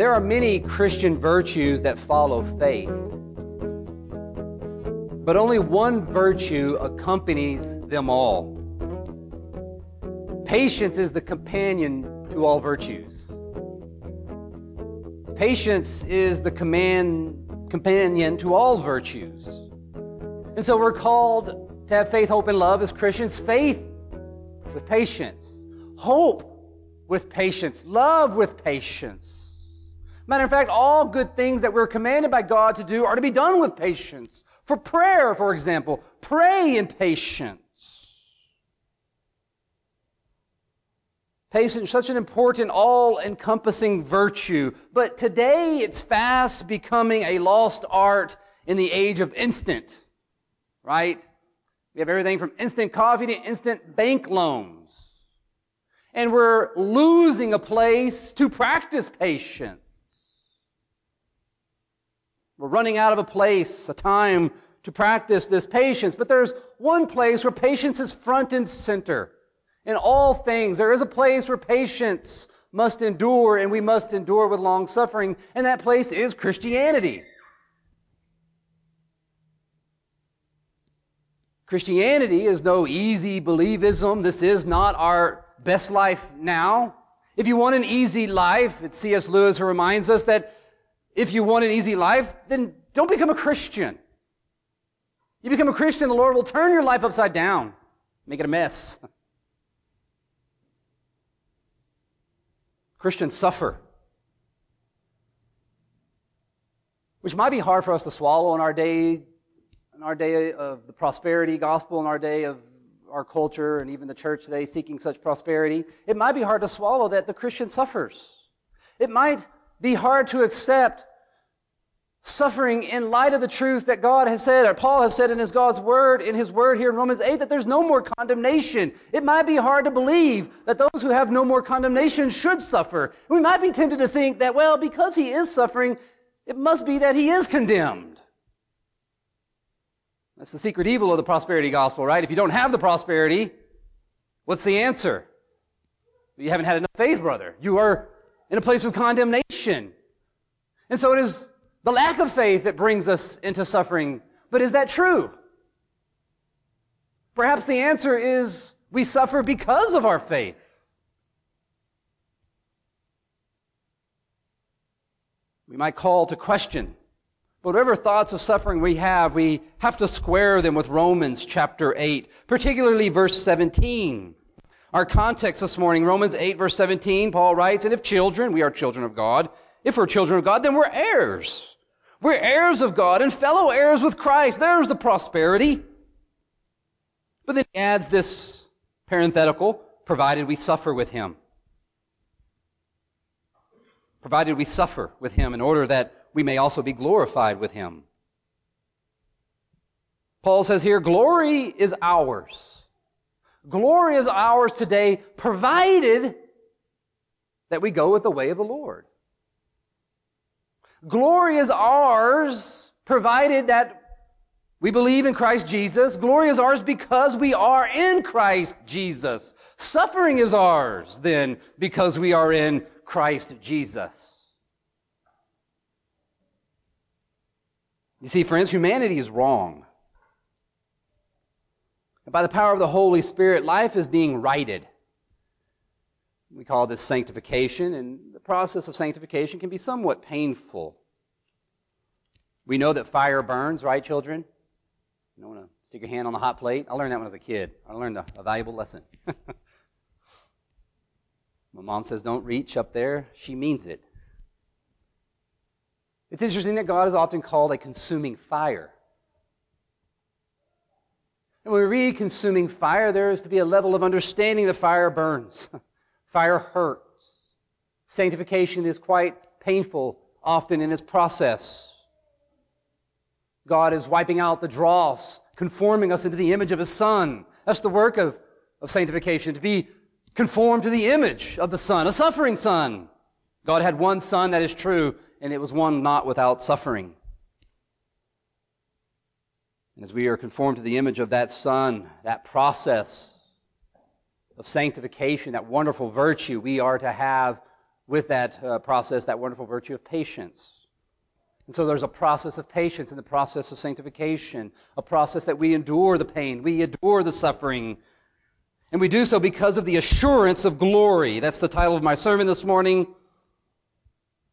There are many Christian virtues that follow faith. But only one virtue accompanies them all. Patience is the companion to all virtues. Patience is the command, companion to all virtues. And so we're called to have faith, hope, and love as Christians. Faith with patience, hope with patience, love with patience. Matter of fact, all good things that we're commanded by God to do are to be done with patience. For prayer, for example, pray in patience. Patience, is such an important, all encompassing virtue. But today it's fast becoming a lost art in the age of instant, right? We have everything from instant coffee to instant bank loans. And we're losing a place to practice patience. We're running out of a place, a time to practice this patience. But there's one place where patience is front and center. In all things, there is a place where patience must endure, and we must endure with long suffering, and that place is Christianity. Christianity is no easy believism. This is not our best life now. If you want an easy life, it's C.S. Lewis who reminds us that if you want an easy life, then don't become a Christian. You become a Christian, the Lord will turn your life upside down, make it a mess. Christians suffer. Which might be hard for us to swallow in our day, in our day of the prosperity gospel, in our day of our culture and even the church today seeking such prosperity. It might be hard to swallow that the Christian suffers. It might be hard to accept suffering in light of the truth that God has said, or Paul has said in his God's word, in his word here in Romans 8, that there's no more condemnation. It might be hard to believe that those who have no more condemnation should suffer. We might be tempted to think that, well, because he is suffering, it must be that he is condemned. That's the secret evil of the prosperity gospel, right? If you don't have the prosperity, what's the answer? You haven't had enough faith, brother. You are in a place of condemnation. And so it is the lack of faith that brings us into suffering. But is that true? Perhaps the answer is we suffer because of our faith. We might call to question. But whatever thoughts of suffering we have, we have to square them with Romans chapter 8, particularly verse 17. Our context this morning, Romans 8 verse 17, Paul writes, And if children, we are children of God, if we're children of God, then we're heirs. We're heirs of God and fellow heirs with Christ. There's the prosperity. But then he adds this parenthetical, provided we suffer with him. Provided we suffer with him in order that we may also be glorified with him. Paul says here, glory is ours. Glory is ours today, provided that we go with the way of the Lord. Glory is ours, provided that we believe in Christ Jesus. Glory is ours because we are in Christ Jesus. Suffering is ours then because we are in Christ Jesus. You see, friends, humanity is wrong. And by the power of the Holy Spirit, life is being righted. We call this sanctification, and the process of sanctification can be somewhat painful. We know that fire burns, right, children? You don't want to stick your hand on the hot plate. I learned that when I was a kid. I learned a, a valuable lesson. My mom says, don't reach up there. She means it. It's interesting that God is often called a consuming fire. And when we read consuming fire, there is to be a level of understanding that fire burns. fire hurts. Sanctification is quite painful often in its process. God is wiping out the dross, conforming us into the image of His Son. That's the work of, of sanctification, to be conformed to the image of the Son, a suffering Son. God had one Son, that is true, and it was one not without suffering. And as we are conformed to the image of that Son, that process of sanctification, that wonderful virtue, we are to have with that uh, process, that wonderful virtue of patience. And so there's a process of patience in the process of sanctification, a process that we endure the pain, we endure the suffering. And we do so because of the assurance of glory. That's the title of my sermon this morning.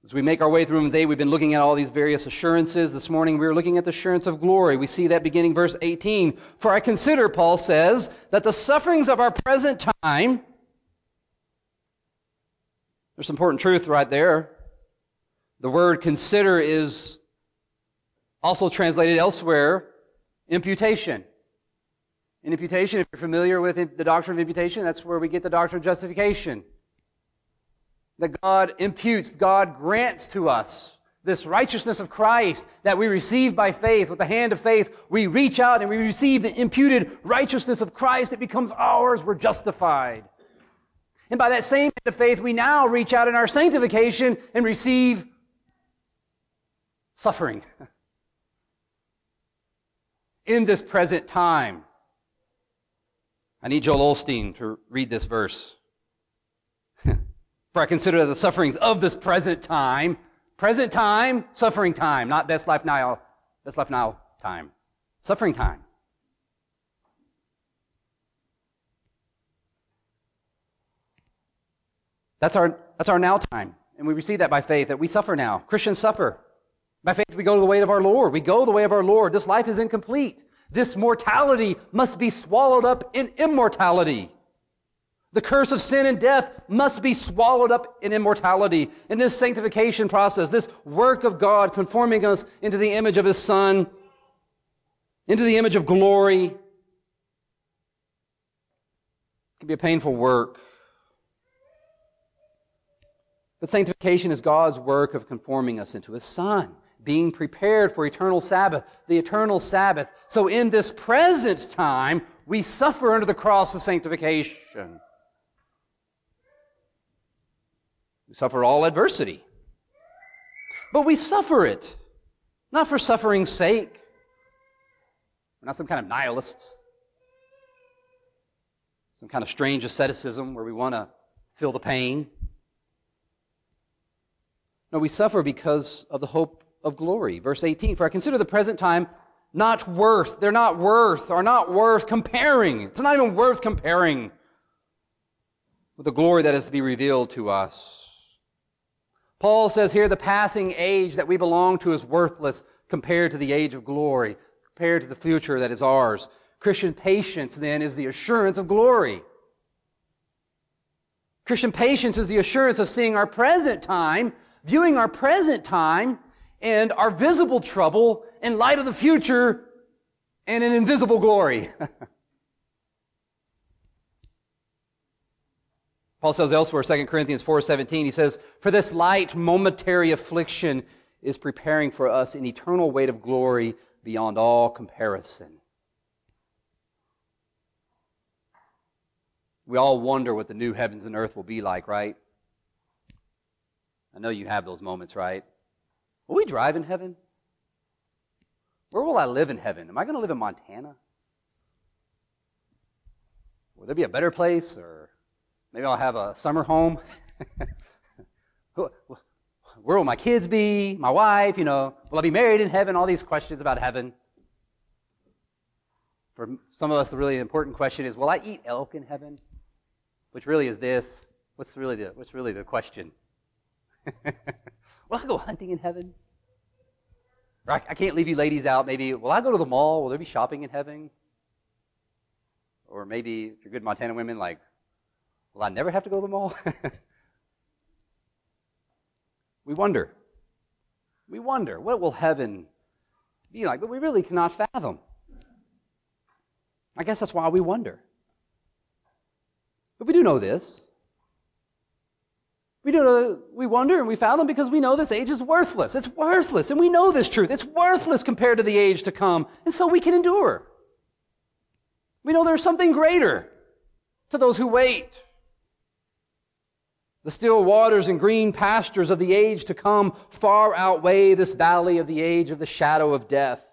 As we make our way through Romans 8, we've been looking at all these various assurances. This morning we are looking at the assurance of glory. We see that beginning verse 18. For I consider, Paul says, that the sufferings of our present time, there's some important truth right there. The word consider is also translated elsewhere, imputation. In imputation, if you're familiar with the doctrine of imputation, that's where we get the doctrine of justification that God imputes, God grants to us this righteousness of Christ that we receive by faith. With the hand of faith, we reach out and we receive the imputed righteousness of Christ. It becomes ours. We're justified. And by that same hand of faith, we now reach out in our sanctification and receive suffering in this present time. I need Joel Osteen to read this verse. For I consider the sufferings of this present time, present time, suffering time, not best life now, best life now time, suffering time. That's our, that's our now time. And we receive that by faith, that we suffer now. Christians suffer. By faith, we go the way of our Lord. We go the way of our Lord. This life is incomplete. This mortality must be swallowed up in immortality. The curse of sin and death must be swallowed up in immortality. In this sanctification process, this work of God conforming us into the image of His Son, into the image of glory, it can be a painful work. But sanctification is God's work of conforming us into His Son, being prepared for eternal Sabbath, the eternal Sabbath. So in this present time, we suffer under the cross of sanctification. We suffer all adversity. But we suffer it, not for suffering's sake. We're not some kind of nihilists, some kind of strange asceticism where we want to feel the pain. No, we suffer because of the hope of glory. Verse 18, for I consider the present time not worth, they're not worth, are not worth comparing. It's not even worth comparing with the glory that is to be revealed to us. Paul says here the passing age that we belong to is worthless compared to the age of glory, compared to the future that is ours. Christian patience then is the assurance of glory. Christian patience is the assurance of seeing our present time, viewing our present time and our visible trouble in light of the future and an invisible glory. Paul says elsewhere, 2 Corinthians 4.17, he says, For this light momentary affliction is preparing for us an eternal weight of glory beyond all comparison. We all wonder what the new heavens and earth will be like, right? I know you have those moments, right? Will we drive in heaven? Where will I live in heaven? Am I going to live in Montana? Will there be a better place or Maybe I'll have a summer home. Where will my kids be? My wife, you know, will I be married in heaven? All these questions about heaven. For some of us, the really important question is, will I eat elk in heaven? Which really is this. What's really the, what's really the question? will I go hunting in heaven? I, I can't leave you ladies out. Maybe, will I go to the mall? Will there be shopping in heaven? Or maybe, if you're good Montana women, like, Will I never have to go to the mall? we wonder. We wonder, what will heaven be like? But we really cannot fathom. I guess that's why we wonder. But we do know this. We do we wonder and we fathom because we know this age is worthless. It's worthless. And we know this truth. It's worthless compared to the age to come. And so we can endure. We know there's something greater to those who wait. The still waters and green pastures of the age to come far outweigh this valley of the age of the shadow of death.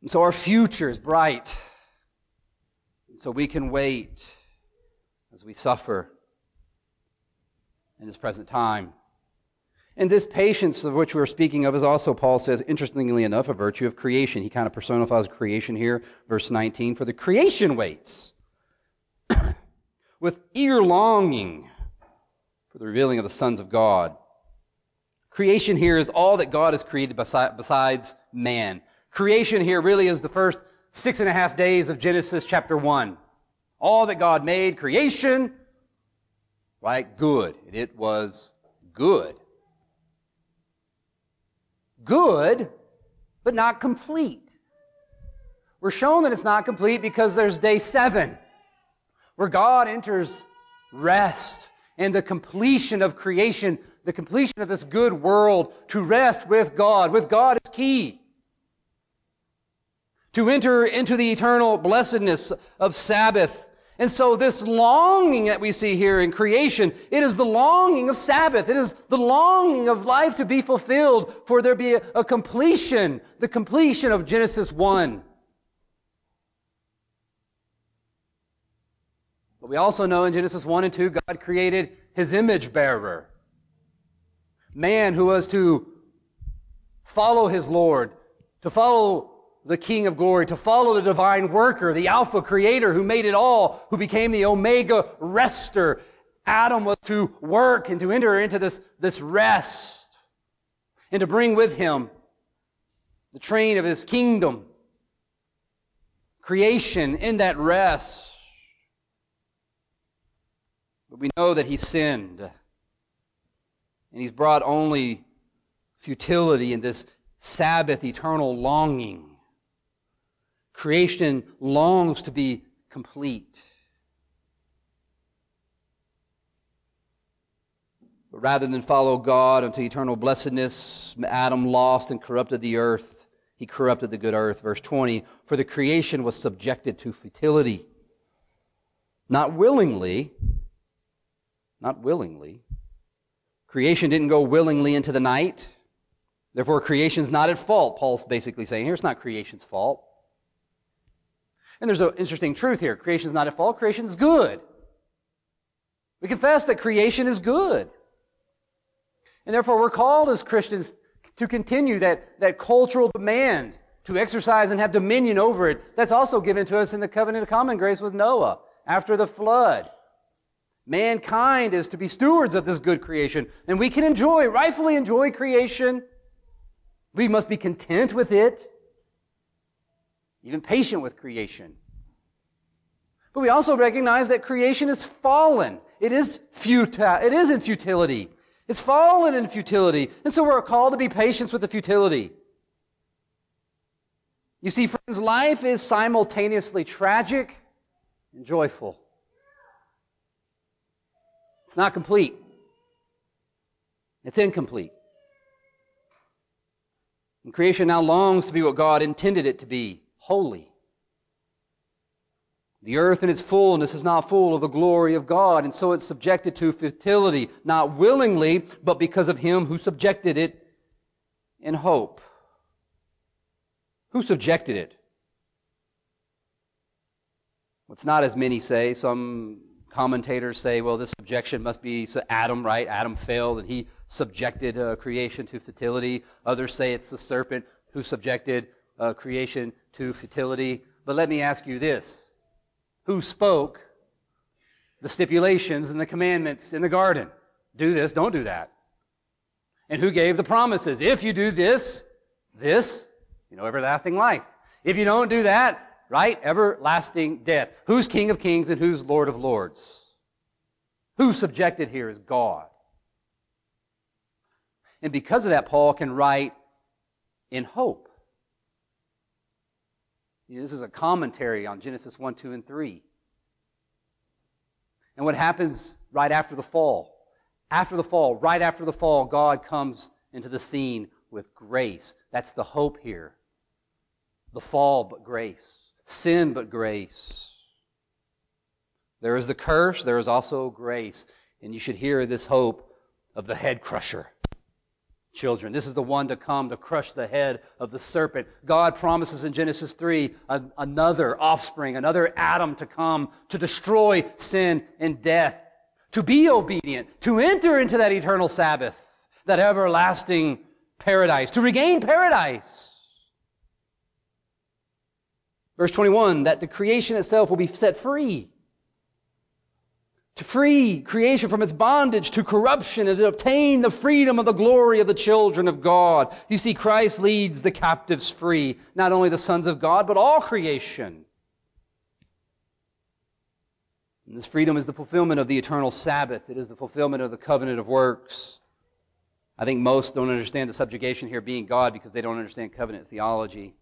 And so our future is bright. And so we can wait as we suffer in this present time. And this patience of which we are speaking of is also, Paul says, interestingly enough, a virtue of creation. He kind of personifies creation here, verse 19. For the creation waits with eager longing for the revealing of the sons of God. Creation here is all that God has created besides man. Creation here really is the first six and a half days of Genesis chapter 1. All that God made, creation, right? Good. It was good. Good, but not complete. We're shown that it's not complete because there's day seven, where God enters rest and the completion of creation, the completion of this good world to rest with God. With God is key to enter into the eternal blessedness of Sabbath. And so this longing that we see here in creation, it is the longing of Sabbath. It is the longing of life to be fulfilled, for there be a, completion, the completion of Genesis 1. But we also know in Genesis 1 and 2, God created his image bearer. Man who was to follow his Lord, to follow the King of glory, to follow the divine worker, the Alpha creator who made it all, who became the Omega rester. Adam was to work and to enter into this, this rest and to bring with him the train of his kingdom. Creation in that rest. But we know that he sinned. And he's brought only futility in this Sabbath eternal longing Creation longs to be complete. But rather than follow God unto eternal blessedness, Adam lost and corrupted the earth. He corrupted the good earth. Verse 20, for the creation was subjected to futility. Not willingly, not willingly. Creation didn't go willingly into the night. Therefore, creation's not at fault. Paul's basically saying here, it's not creation's fault. And there's an interesting truth here. Creation is not at fault. Creation is good. We confess that creation is good. And therefore, we're called as Christians to continue that, that cultural demand to exercise and have dominion over it. That's also given to us in the covenant of common grace with Noah after the flood. Mankind is to be stewards of this good creation, and we can enjoy, rightfully enjoy creation. We must be content with it even patient with creation. But we also recognize that creation is fallen. It is futile. It is in futility. It's fallen in futility. And so we're called to be patient with the futility. You see, friends, life is simultaneously tragic and joyful. It's not complete. It's incomplete. And creation now longs to be what God intended it to be holy. The earth in its fullness is not full of the glory of God, and so it's subjected to futility, not willingly, but because of him who subjected it in hope. Who subjected it? It's not as many say. Some commentators say, well, this subjection must be Adam, right? Adam failed and he subjected uh, creation to futility. Others say it's the serpent who subjected uh, creation to futility. But let me ask you this Who spoke the stipulations and the commandments in the garden? Do this, don't do that. And who gave the promises? If you do this, this, you know, everlasting life. If you don't do that, right, everlasting death. Who's King of Kings and who's Lord of Lords? Who's subjected here is God. And because of that, Paul can write in hope. This is a commentary on Genesis 1, 2, and 3. And what happens right after the fall? After the fall, right after the fall, God comes into the scene with grace. That's the hope here. The fall, but grace. Sin, but grace. There is the curse, there is also grace. And you should hear this hope of the head crusher. Children. This is the one to come to crush the head of the serpent. God promises in Genesis 3 a, another offspring, another Adam to come to destroy sin and death, to be obedient, to enter into that eternal Sabbath, that everlasting paradise, to regain paradise. Verse 21, that the creation itself will be set free to free creation from its bondage to corruption and to obtain the freedom of the glory of the children of God. You see, Christ leads the captives free, not only the sons of God, but all creation. And this freedom is the fulfillment of the eternal Sabbath. It is the fulfillment of the covenant of works. I think most don't understand the subjugation here being God because they don't understand covenant theology.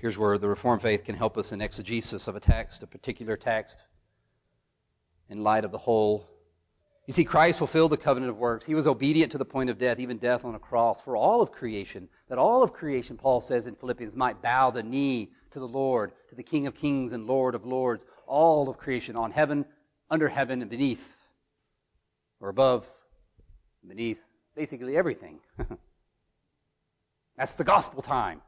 Here's where the Reformed faith can help us in exegesis of a text, a particular text in light of the whole. You see, Christ fulfilled the covenant of works. He was obedient to the point of death, even death on a cross, for all of creation. That all of creation, Paul says in Philippians, might bow the knee to the Lord, to the King of kings and Lord of lords. All of creation, on heaven, under heaven, and beneath, or above, beneath, basically everything. That's the gospel time.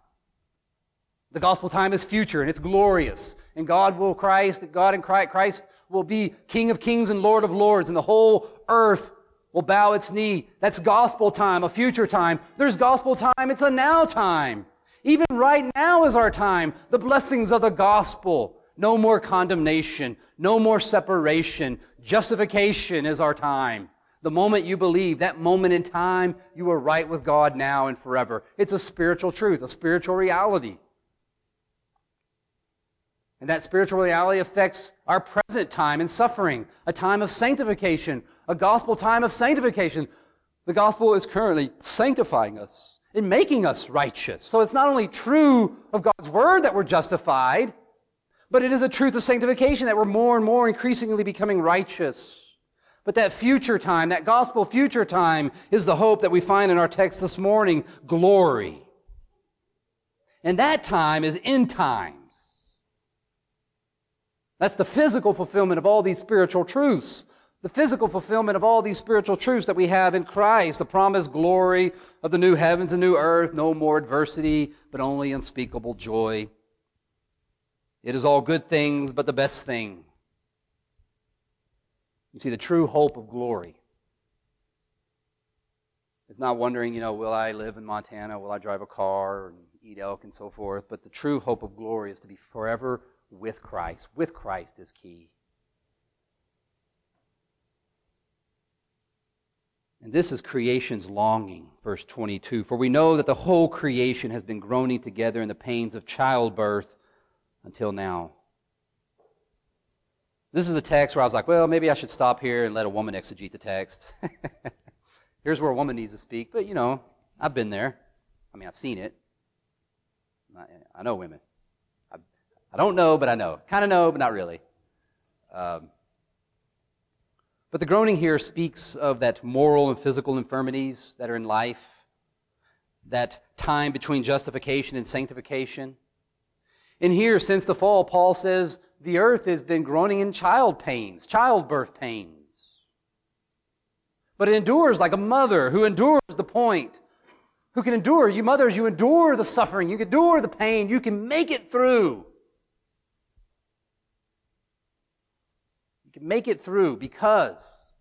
The gospel time is future and it's glorious. And God will Christ, God in Christ will be King of kings and Lord of lords, and the whole earth will bow its knee. That's gospel time, a future time. There's gospel time, it's a now time. Even right now is our time. The blessings of the gospel. No more condemnation, no more separation. Justification is our time. The moment you believe, that moment in time, you are right with God now and forever. It's a spiritual truth, a spiritual reality. And that spiritual reality affects our present time and suffering, a time of sanctification, a gospel time of sanctification. The gospel is currently sanctifying us and making us righteous. So it's not only true of God's word that we're justified, but it is a truth of sanctification that we're more and more increasingly becoming righteous. But that future time, that gospel future time, is the hope that we find in our text this morning glory. And that time is end time. That's the physical fulfillment of all these spiritual truths. The physical fulfillment of all these spiritual truths that we have in Christ. The promised glory of the new heavens and new earth. No more adversity, but only unspeakable joy. It is all good things, but the best thing. You see, the true hope of glory is not wondering, you know, will I live in Montana? Will I drive a car and eat elk and so forth? But the true hope of glory is to be forever with Christ. With Christ is key. And this is creation's longing, verse 22. For we know that the whole creation has been groaning together in the pains of childbirth until now. This is the text where I was like, well, maybe I should stop here and let a woman exegete the text. Here's where a woman needs to speak. But, you know, I've been there. I mean, I've seen it. I know women. I don't know, but I know. Kind of know, but not really. Um, but the groaning here speaks of that moral and physical infirmities that are in life, that time between justification and sanctification. And here, since the fall, Paul says the earth has been groaning in child pains, childbirth pains. But it endures like a mother who endures the point, who can endure. You mothers, you endure the suffering, you endure the pain, you can make it through. Make it through because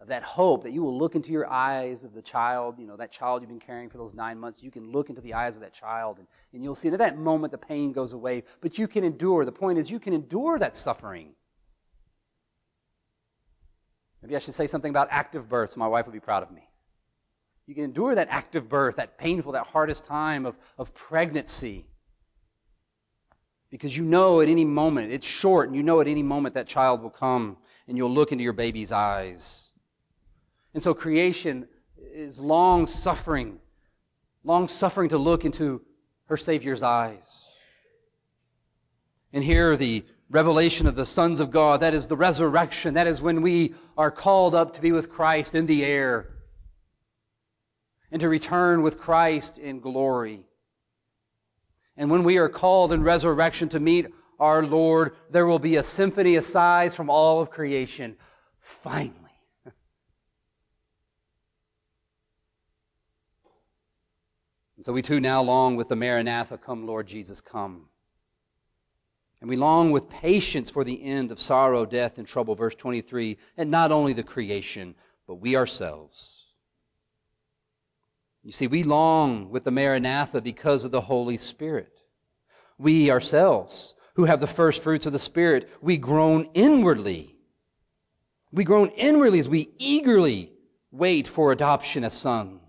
of that hope that you will look into your eyes of the child, you know, that child you've been carrying for those nine months. You can look into the eyes of that child and, and you'll see that at that moment the pain goes away, but you can endure. The point is, you can endure that suffering. Maybe I should say something about active birth so my wife would be proud of me. You can endure that active birth, that painful, that hardest time of, of pregnancy because you know at any moment, it's short, and you know at any moment that child will come and you'll look into your baby's eyes. And so creation is long suffering, long suffering to look into her Savior's eyes. And here, the revelation of the sons of God, that is the resurrection, that is when we are called up to be with Christ in the air and to return with Christ in glory. And when we are called in resurrection to meet our Lord, there will be a symphony of sighs from all of creation. Finally. And so we too now long with the Maranatha, come, Lord Jesus, come. And we long with patience for the end of sorrow, death, and trouble, verse 23, and not only the creation, but we ourselves. You see, we long with the Maranatha because of the Holy Spirit. We ourselves, who have the first fruits of the Spirit, we groan inwardly. We groan inwardly as we eagerly wait for adoption as sons.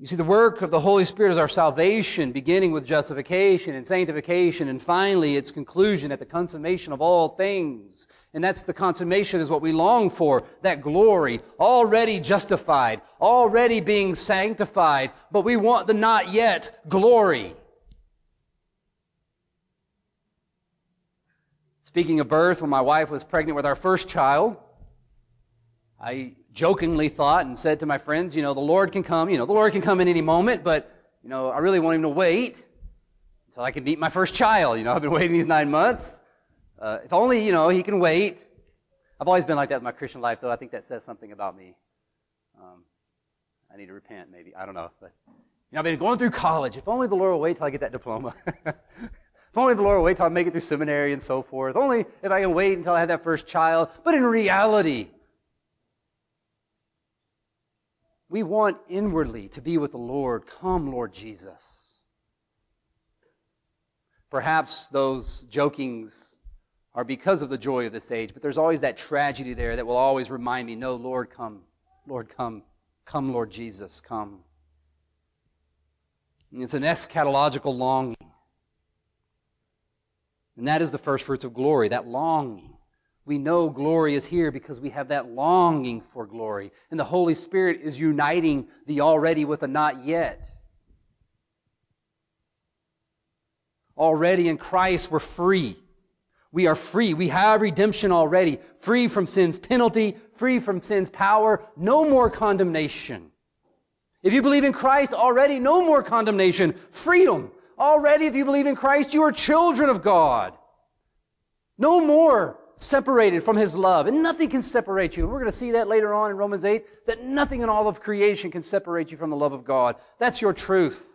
You see, the work of the Holy Spirit is our salvation, beginning with justification and sanctification, and finally its conclusion at the consummation of all things. And that's the consummation is what we long for, that glory, already justified, already being sanctified, but we want the not yet glory. Speaking of birth, when my wife was pregnant with our first child, I jokingly thought and said to my friends, you know, the Lord can come, you know, the Lord can come in any moment, but, you know, I really want him to wait until I can meet my first child. You know, I've been waiting these nine months. Uh, if only, you know, he can wait. I've always been like that in my Christian life, though. I think that says something about me. Um, I need to repent, maybe. I don't know. But, you know, I've been going through college. If only the Lord will wait till I get that diploma. if only the Lord will wait till I make it through seminary and so forth. Only if I can wait until I have that first child. But in reality, we want inwardly to be with the Lord. Come, Lord Jesus. Perhaps those jokings are because of the joy of this age, but there's always that tragedy there that will always remind me no, Lord, come. Lord, come. Come, Lord Jesus, come. And it's an eschatological longing. And that is the first fruits of glory, that longing. We know glory is here because we have that longing for glory. And the Holy Spirit is uniting the already with the not yet. Already in Christ, we're free. We are free. We have redemption already. Free from sin's penalty, free from sin's power, no more condemnation. If you believe in Christ already, no more condemnation. Freedom. Already, if you believe in Christ, you are children of God. No more separated from his love. And nothing can separate you. We're going to see that later on in Romans 8, that nothing in all of creation can separate you from the love of God. That's your truth.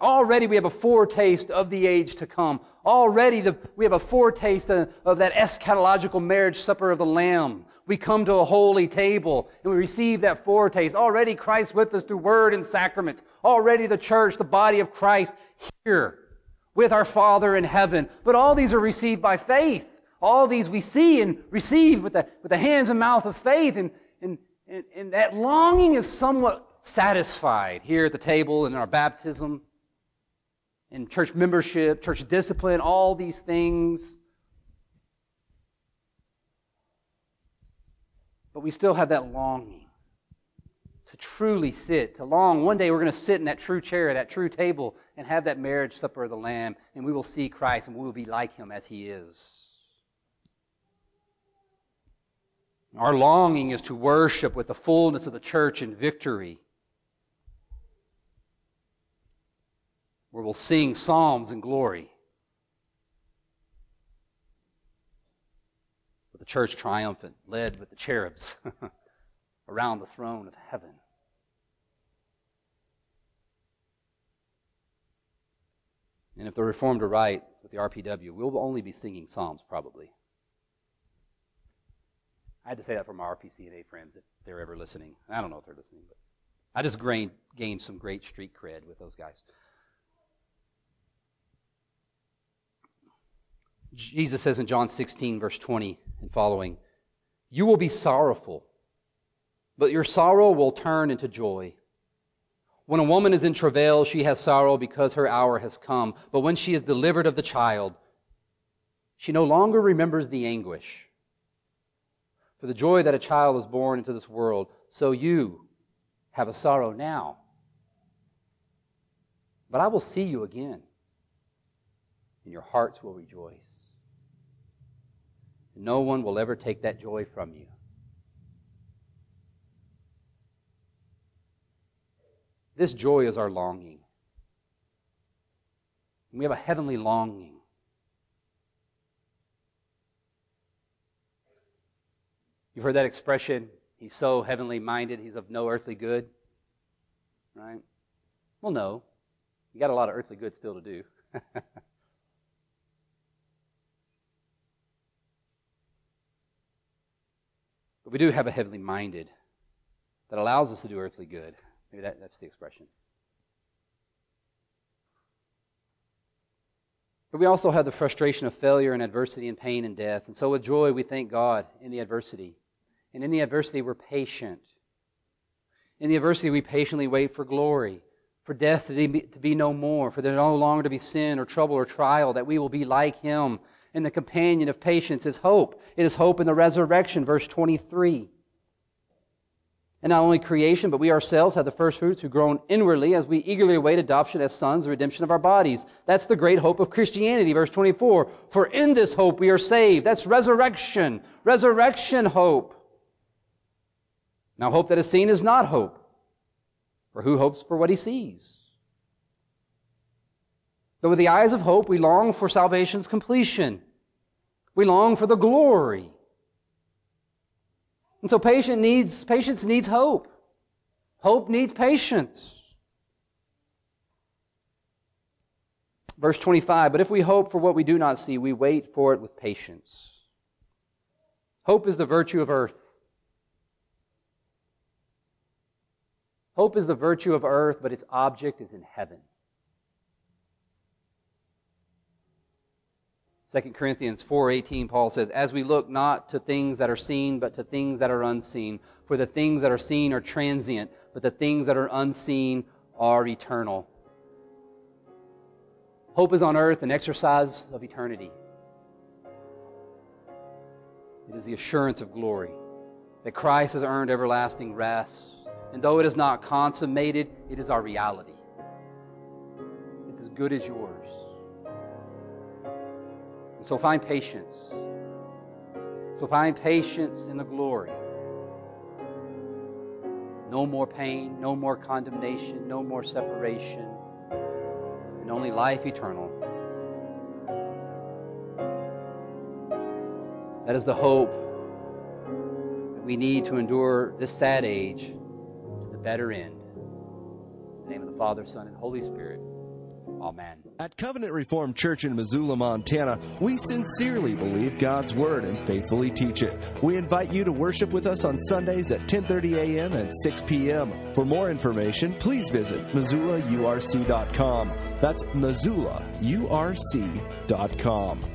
Already we have a foretaste of the age to come. Already the, we have a foretaste of, of that eschatological marriage supper of the Lamb. We come to a holy table and we receive that foretaste. Already Christ with us through word and sacraments. Already the church, the body of Christ here with our Father in heaven. But all these are received by faith. All these we see and receive with the, with the hands and mouth of faith. And, and, and, and that longing is somewhat satisfied here at the table in our baptism, in church membership, church discipline, all these things. But we still have that longing to truly sit, to long. One day we're going to sit in that true chair, that true table, and have that marriage supper of the Lamb, and we will see Christ and we will be like him as he is. Our longing is to worship with the fullness of the church in victory, where we'll sing psalms in glory. With the church triumphant, led with the cherubs around the throne of heaven. And if the Reformed are right with the RPW, we'll only be singing Psalms probably. I had to say that for my RPCNA friends if they're ever listening. I don't know if they're listening, but I just gained, gained some great street cred with those guys. Jesus says in John 16, verse 20 and following, You will be sorrowful, but your sorrow will turn into joy. When a woman is in travail, she has sorrow because her hour has come. But when she is delivered of the child, she no longer remembers the anguish. For the joy that a child is born into this world, so you have a sorrow now. But I will see you again, and your hearts will rejoice. no one will ever take that joy from you. This joy is our longing. We have a heavenly longing. You've heard that expression, he's so heavenly minded, he's of no earthly good. Right? Well, no. You got a lot of earthly good still to do. but we do have a heavenly minded that allows us to do earthly good. Maybe that, that's the expression. But we also have the frustration of failure and adversity and pain and death. And so with joy, we thank God in the adversity. And in the adversity, we're patient. In the adversity, we patiently wait for glory, for death to be, to be no more, for there no longer to be sin or trouble or trial, that we will be like Him. And the companion of patience is hope. It is hope in the resurrection, verse 23. And not only creation, but we ourselves have the first fruits who groan inwardly as we eagerly await adoption as sons, the redemption of our bodies. That's the great hope of Christianity, verse 24. For in this hope we are saved. That's resurrection. Resurrection hope. Now, hope that is seen is not hope. For who hopes for what he sees? But with the eyes of hope, we long for salvation's completion. We long for the glory and so patience needs, patience needs hope. Hope needs patience. Verse 25, but if we hope for what we do not see, we wait for it with patience. Hope is the virtue of earth. Hope is the virtue of earth, but its object is in heaven. 2 Corinthians 4:18 Paul says, "As we look not to things that are seen, but to things that are unseen, for the things that are seen are transient, but the things that are unseen are eternal." Hope is on earth an exercise of eternity. It is the assurance of glory that Christ has earned everlasting rest. And though it is not consummated, it is our reality. It's as good as yours. And so find patience. So find patience in the glory. No more pain, no more condemnation, no more separation, and only life eternal. That is the hope that we need to endure this sad age to the better end. In the name of the Father, Son, and Holy Spirit. Amen. At Covenant Reformed Church in Missoula, Montana, we sincerely believe God's Word and faithfully teach it. We invite you to worship with us on Sundays at 10:30 a.m. and 6 p.m. For more information, please visit MissoulaURC.com. That's MissoulaURC.com.